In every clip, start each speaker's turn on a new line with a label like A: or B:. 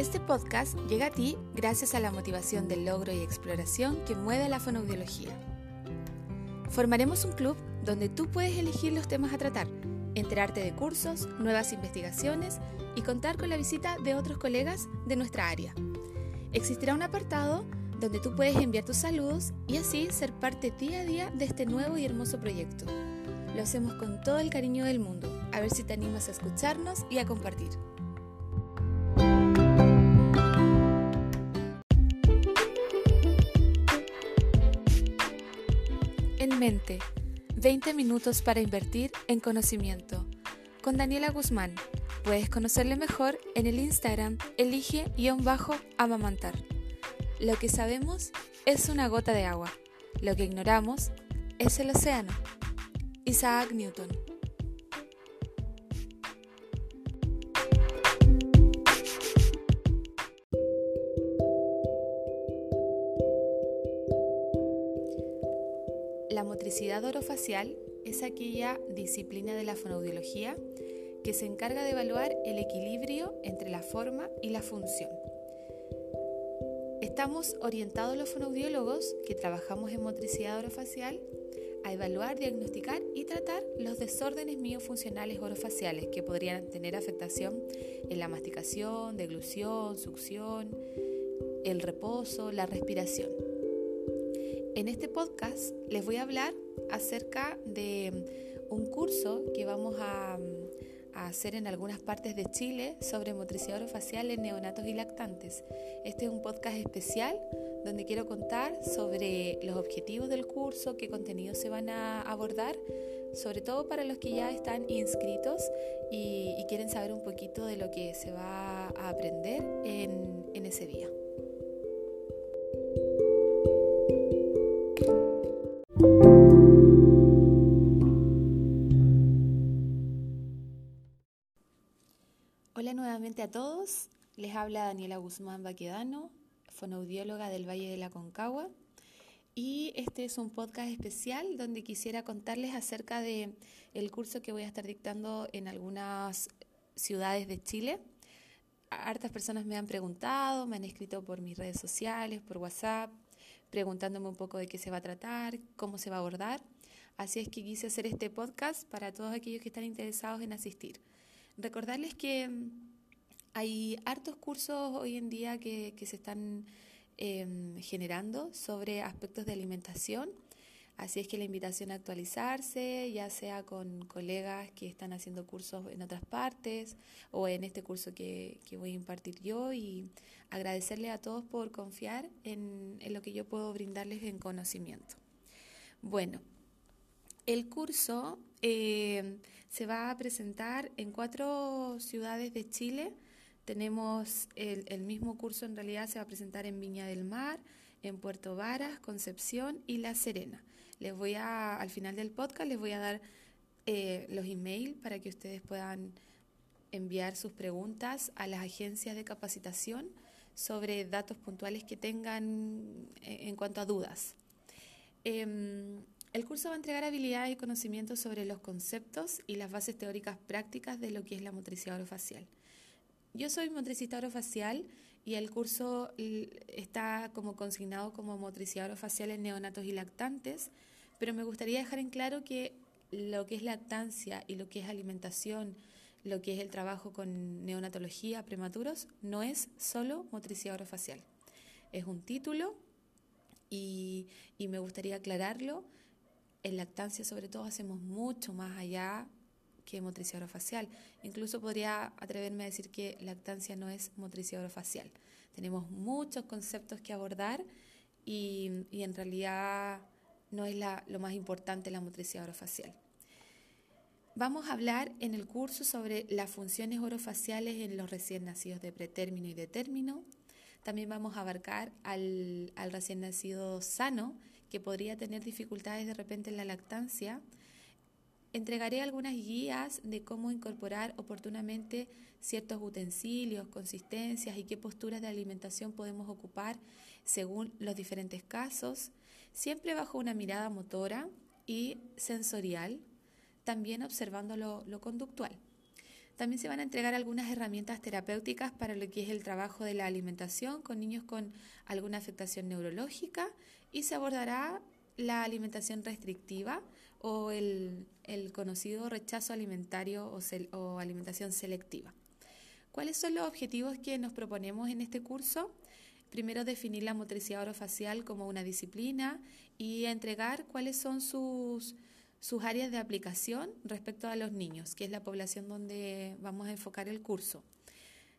A: Este podcast llega a ti gracias a la motivación del logro y exploración que mueve la fonoaudiología. Formaremos un club donde tú puedes elegir los temas a tratar, enterarte de cursos, nuevas investigaciones y contar con la visita de otros colegas de nuestra área. Existirá un apartado donde tú puedes enviar tus saludos y así ser parte día a día de este nuevo y hermoso proyecto. Lo hacemos con todo el cariño del mundo. A ver si te animas a escucharnos y a compartir. Mente, 20 minutos para invertir en conocimiento. Con Daniela Guzmán. Puedes conocerle mejor en el Instagram elige-amamantar. Lo que sabemos es una gota de agua. Lo que ignoramos es el océano. Isaac Newton. Orofacial es aquella disciplina de la fonoaudiología que se encarga de evaluar el equilibrio entre la forma y la función. Estamos orientados los fonoaudiólogos que trabajamos en motricidad orofacial a evaluar, diagnosticar y tratar los desórdenes miofuncionales orofaciales que podrían tener afectación en la masticación, deglución, succión, el reposo, la respiración. En este podcast les voy a hablar acerca de un curso que vamos a, hacer en algunas partes de Chile sobre motricidad orofacial en neonatos y lactantes. Este es un podcast especial donde quiero contar sobre los objetivos del curso, qué contenidos se van a abordar, sobre todo para los que ya están inscritos y, quieren saber un poquito de lo que se va a aprender en, en ese día. Nuevamente a todos, les habla Daniela Guzmán Baquedano, fonoaudióloga del Valle de la Concagua. Y este es un podcast especial donde quisiera contarles acerca de el curso que voy a estar dictando en algunas ciudades de Chile. Hartas personas me han preguntado, me han escrito por mis redes sociales, por WhatsApp, preguntándome un poco de qué se va a tratar, cómo se va a abordar. Así es que quise hacer este podcast para todos aquellos que están interesados en asistir. Recordarles que hay hartos cursos hoy en día que, se están em, generando sobre aspectos de alimentación. Así es que la invitación a actualizarse, ya sea con colegas que están haciendo cursos en otras partes o en este curso que, voy a impartir yo y agradecerle a todos por confiar en, lo que yo puedo brindarles en conocimiento. Bueno, el curso em, se va a presentar en cuatro ciudades de Chile tenemos el, mismo curso, en realidad se va a presentar en Viña del Mar, en Puerto Varas, Concepción y La Serena. Les voy a, al final del podcast, les voy a dar eh, los emails para que ustedes puedan enviar sus preguntas a las agencias de capacitación sobre datos puntuales que tengan eh, en, cuanto a dudas. Em, el curso va a entregar habilidades y conocimientos sobre los conceptos y las bases teóricas prácticas de lo que es la motricidad orofacial. Yo soy motricista orofacial y el curso está como consignado como motricidad orofacial en neonatos y lactantes, pero me gustaría dejar en claro que lo que es lactancia y lo que es alimentación, lo que es el trabajo con neonatología, prematuros, no es solo motricidad orofacial. Es un título y, y me gustaría aclararlo. En lactancia sobre todo hacemos mucho más allá que motricidad orofacial. Incluso podría atreverme a decir que lactancia no es motricidad orofacial. Tenemos muchos conceptos que abordar y, en realidad no es lo más importante la motricidad orofacial. Vamos a hablar en el curso sobre las funciones orofaciales en los recién nacidos de pretérmino y de término. También vamos a abarcar al, al recién nacido sano, que podría tener dificultades de repente en la lactancia Entregaré algunas guías de cómo incorporar oportunamente ciertos utensilios, consistencias y qué posturas de alimentación podemos ocupar según los diferentes casos, siempre bajo una mirada motora y sensorial, también observando lo, conductual. También se van a entregar algunas herramientas terapéuticas para lo que es el trabajo de la alimentación con niños con alguna afectación neurológica y se abordará la alimentación restrictiva o el, conocido rechazo alimentario o, o alimentación selectiva. ¿Cuáles son los objetivos que nos proponemos en este curso? Primero, definir la motricidad orofacial como una disciplina y entregar cuáles son sus, sus áreas de aplicación respecto a los niños, que es la población donde vamos a enfocar el curso.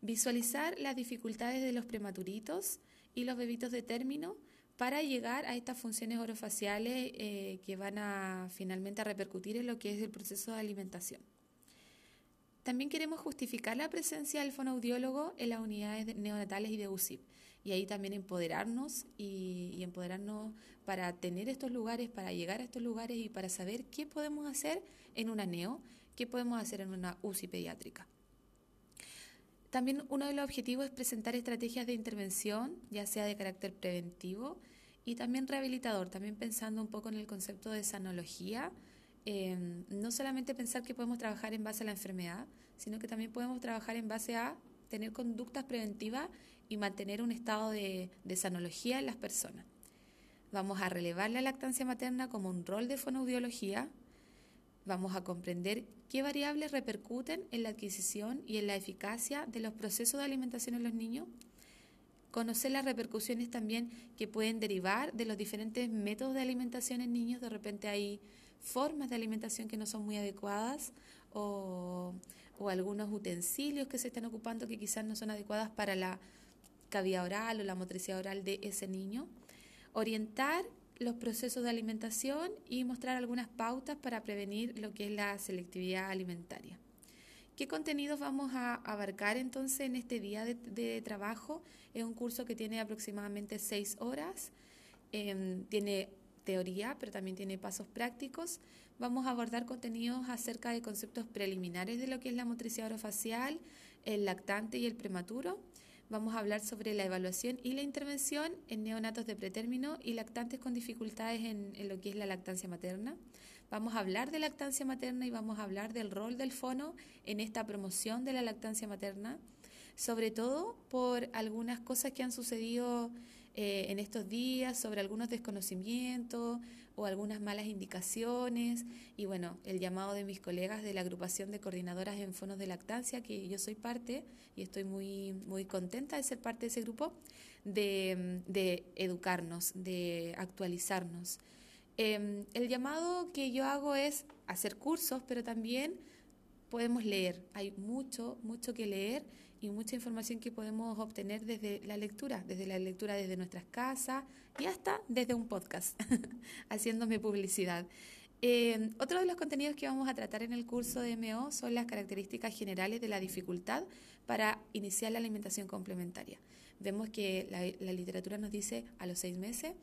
A: Visualizar las dificultades de los prematuritos y los bebitos de término para llegar a estas funciones orofaciales eh, que van a finalmente a repercutir en lo que es el proceso de alimentación. También queremos justificar la presencia del fonoaudiólogo en las unidades neonatales y de UCIP y ahí también empoderarnos y, empoderarnos para tener estos lugares, para llegar a estos lugares y para saber qué podemos hacer en una neo, qué podemos hacer en una UCI pediátrica. También uno de los objetivos es presentar estrategias de intervención, ya sea de carácter preventivo y también rehabilitador, también pensando un poco en el concepto de sanología, em, no solamente pensar que podemos trabajar en base a la enfermedad, sino que también podemos trabajar en base a tener conductas preventivas y mantener un estado de, sanología en las personas. Vamos a relevar la lactancia materna como un rol de fonoaudiología. Vamos a comprender qué variables repercuten en la adquisición y en la eficacia de los procesos de alimentación en los niños. Conocer las repercusiones también que pueden derivar de los diferentes métodos de alimentación en niños. De repente hay formas de alimentación que no son muy adecuadas o, o algunos utensilios que se están ocupando que quizás no son adecuadas para la cavidad oral o la motricidad oral de ese niño, orientar los procesos de alimentación y mostrar algunas pautas para prevenir lo que es la selectividad alimentaria. ¿Qué contenidos vamos a abarcar entonces en este día de, trabajo? Es un curso que tiene aproximadamente seis horas, em, tiene teoría, pero también tiene pasos prácticos. Vamos a abordar contenidos acerca de conceptos preliminares de lo que es la motricidad orofacial, el lactante y el prematuro Vamos a hablar sobre la evaluación y la intervención en neonatos de pretérmino y lactantes con dificultades en, lo que es la lactancia materna. Vamos a hablar de lactancia materna y vamos a hablar del rol del fono en esta promoción de la lactancia materna, sobre todo por algunas cosas que han sucedido eh, en estos días, sobre algunos desconocimientos, o algunas malas indicaciones y bueno, el llamado de mis colegas de la agrupación de coordinadoras en fonos de lactancia, que yo soy parte y estoy muy, muy contenta de ser parte de ese grupo, de, de educarnos, de actualizarnos. Em, el llamado que yo hago es hacer cursos, pero también podemos leer. Hay mucho, mucho que leer y mucha información que podemos obtener desde la lectura, desde la lectura desde nuestras casas y hasta desde un podcast, haciéndome publicidad. Eh, otro de los contenidos que vamos a tratar en el curso de MO son las características generales de la dificultad para iniciar la alimentación complementaria. Vemos que la, la literatura nos dice a los seis meses,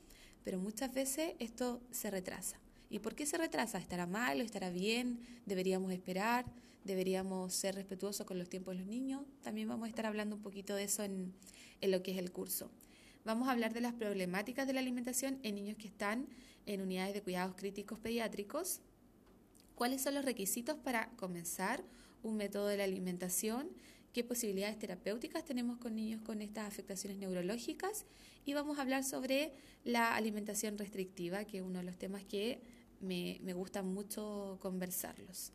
A: pero muchas veces esto se retrasa. ¿Y por qué se retrasa? ¿Estará mal estará bien? ¿Deberíamos esperar? deberíamos ser respetuosos con los tiempos de los niños. También vamos a estar hablando un poquito de eso en, lo que es el curso. Vamos a hablar de las problemáticas de la alimentación en niños que están en unidades de cuidados críticos pediátricos. ¿Cuáles son los requisitos para comenzar un método de la alimentación? ¿Qué posibilidades terapéuticas tenemos con niños con estas afectaciones neurológicas? Y vamos a hablar sobre la alimentación restrictiva, que es uno de los temas que me, me gusta mucho conversarlos.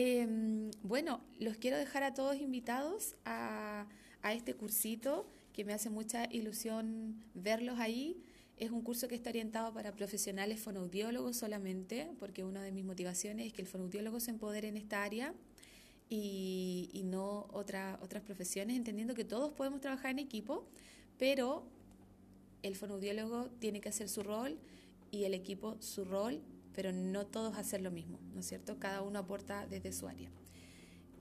A: Em, bueno, los quiero dejar a todos invitados a, este cursito que me hace mucha ilusión verlos ahí. Es un curso que está orientado para profesionales fonoaudiólogos solamente, porque una de mis motivaciones es que el fonoaudiólogo se empodere en esta área y, no otra, otras profesiones, entendiendo que todos podemos trabajar en equipo, pero el fonoaudiólogo tiene que hacer su rol y el equipo su rol pero no todos hacen lo mismo, ¿no es cierto? Cada uno aporta desde su área.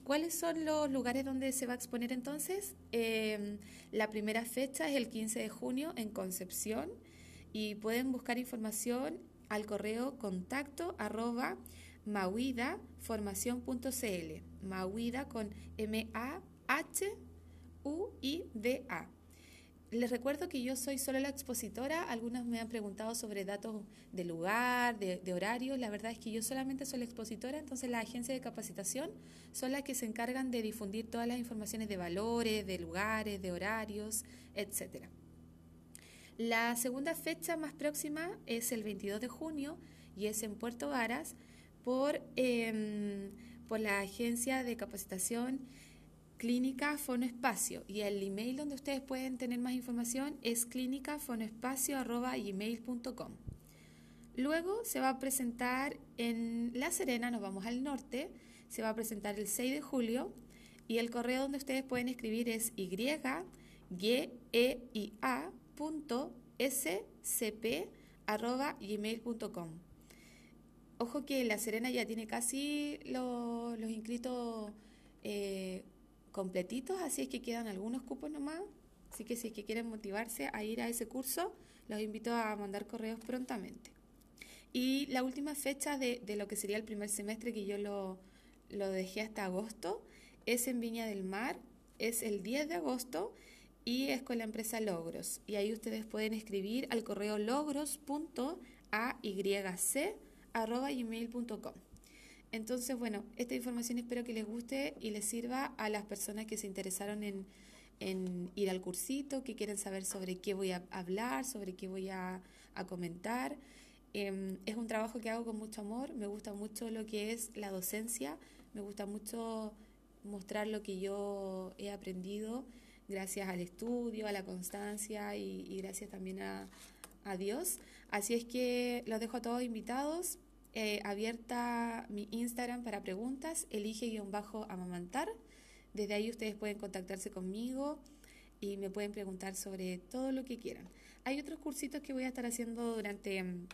A: ¿Cuáles son los lugares donde se va a exponer entonces? Em, la primera fecha es el 15 de junio en Concepción y pueden buscar información al correo contacto mauidaformación.cl mauida con M-A-H-U-I-D-A les recuerdo que yo soy solo la expositora, algunos me han preguntado sobre datos de lugar, de, de la verdad es que yo solamente soy la expositora, entonces la agencia de capacitación son las que se encargan de difundir todas las informaciones de valores, de lugares, de horarios, etc. La segunda fecha más próxima es el 22 de junio y es en Puerto Varas por, em, por la agencia de capacitación Clínica Fonoespacio y el email donde ustedes pueden tener más información es clínicafonoespacio.gmail.com. Luego se va a presentar en La Serena, nos vamos al norte, se va a presentar el 6 de julio y el correo donde ustedes pueden escribir es y Ojo que La Serena ya tiene casi los, inscritos eh, completitos, así es que quedan algunos cupos nomás. Así que si es que quieren motivarse a ir a ese curso, los invito a mandar correos prontamente. Y la última fecha de, de lo que sería el primer semestre, que yo lo, lo dejé hasta agosto, es en Viña del Mar, es el 10 de agosto y es con la empresa Logros. Y ahí ustedes pueden escribir al correo logros.ayc.gmail.com. Entonces, bueno, esta información espero que les guste y les sirva a las personas que se interesaron en, ir al cursito, que quieren saber sobre qué voy a hablar, sobre qué voy a, comentar. Em, es un trabajo que hago con mucho amor, me gusta mucho lo que es la docencia, me gusta mucho mostrar lo que yo he aprendido gracias al estudio, a la constancia y, gracias también a, a Dios. Así es que los dejo a todos invitados eh, abierta mi Instagram para preguntas, elige-amamantar. Desde ahí ustedes pueden contactarse conmigo y me pueden preguntar sobre todo lo que quieran. Hay otros cursitos que voy a estar haciendo durante mm,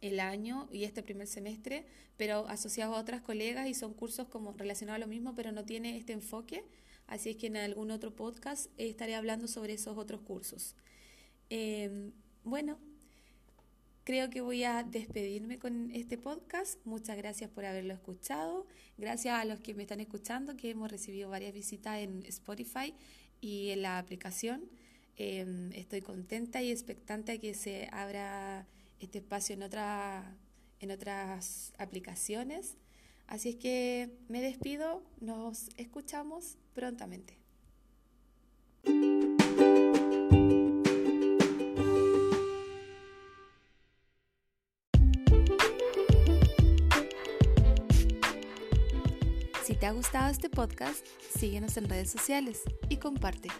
A: el año y este primer semestre, pero asociados a otras colegas y son cursos como relacionados a lo mismo, pero no tiene este enfoque. Así es que en algún otro podcast estaré hablando sobre esos otros cursos. Em, bueno, Creo que voy a despedirme con este podcast. Muchas gracias por haberlo escuchado. Gracias a los que me están escuchando, que hemos recibido varias visitas en Spotify y en la aplicación. Em, estoy contenta y expectante a que se abra este espacio en, otra, en otras aplicaciones. Así es que me despido, nos escuchamos prontamente. Si te ha gustado este podcast, síguenos en redes sociales y comparte.